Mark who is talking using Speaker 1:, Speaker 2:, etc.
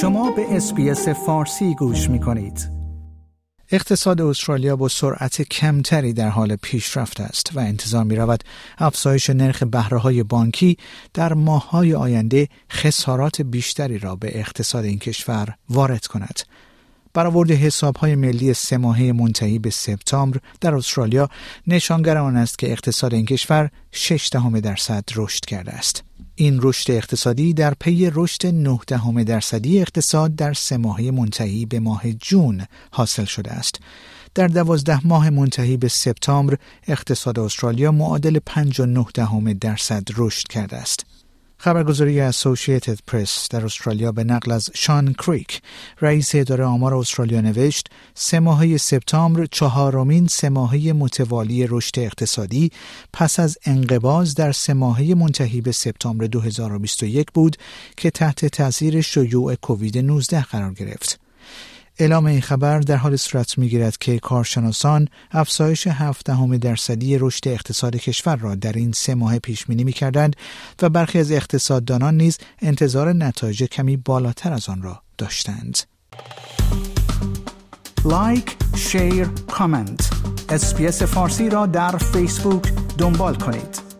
Speaker 1: شما به اسپیس فارسی گوش می کنید.
Speaker 2: اقتصاد استرالیا با سرعت کمتری در حال پیشرفت است و انتظار می رود افزایش نرخ بهره های بانکی در های آینده خسارات بیشتری را به اقتصاد این کشور وارد کند. برآورد های ملی سه ماهه منتهی به سپتامبر در استرالیا نشانگر آن است که اقتصاد این کشور 6 دهم درصد رشد کرده است. این رشد اقتصادی در پی رشد 9 دهم درصدی اقتصاد در سه ماهه منتهی به ماه جون حاصل شده است. در دوازده ماه منتهی به سپتامبر اقتصاد استرالیا معادل 59 دهم درصد رشد کرده است. خبرگزاری اسوسییتد پرس در استرالیا به نقل از شان کریک رئیس اداره آمار استرالیا نوشت سه ماهه سپتامبر چهارمین سه ماهه متوالی رشد اقتصادی پس از انقباز در سه ماهه منتهی به سپتامبر 2021 بود که تحت تاثیر شیوع کووید 19 قرار گرفت. اعلام این خبر در حال صورت می‌گیرد که کارشناسان افزایش هفت دهم درصدی رشد اقتصاد کشور را در این سه ماه پیش بینی می‌کردند و برخی از اقتصاددانان نیز انتظار نتایج کمی بالاتر از آن را داشتند.
Speaker 1: لایک، شیر، کامنت. اسپیس فارسی را در فیسبوک دنبال کنید.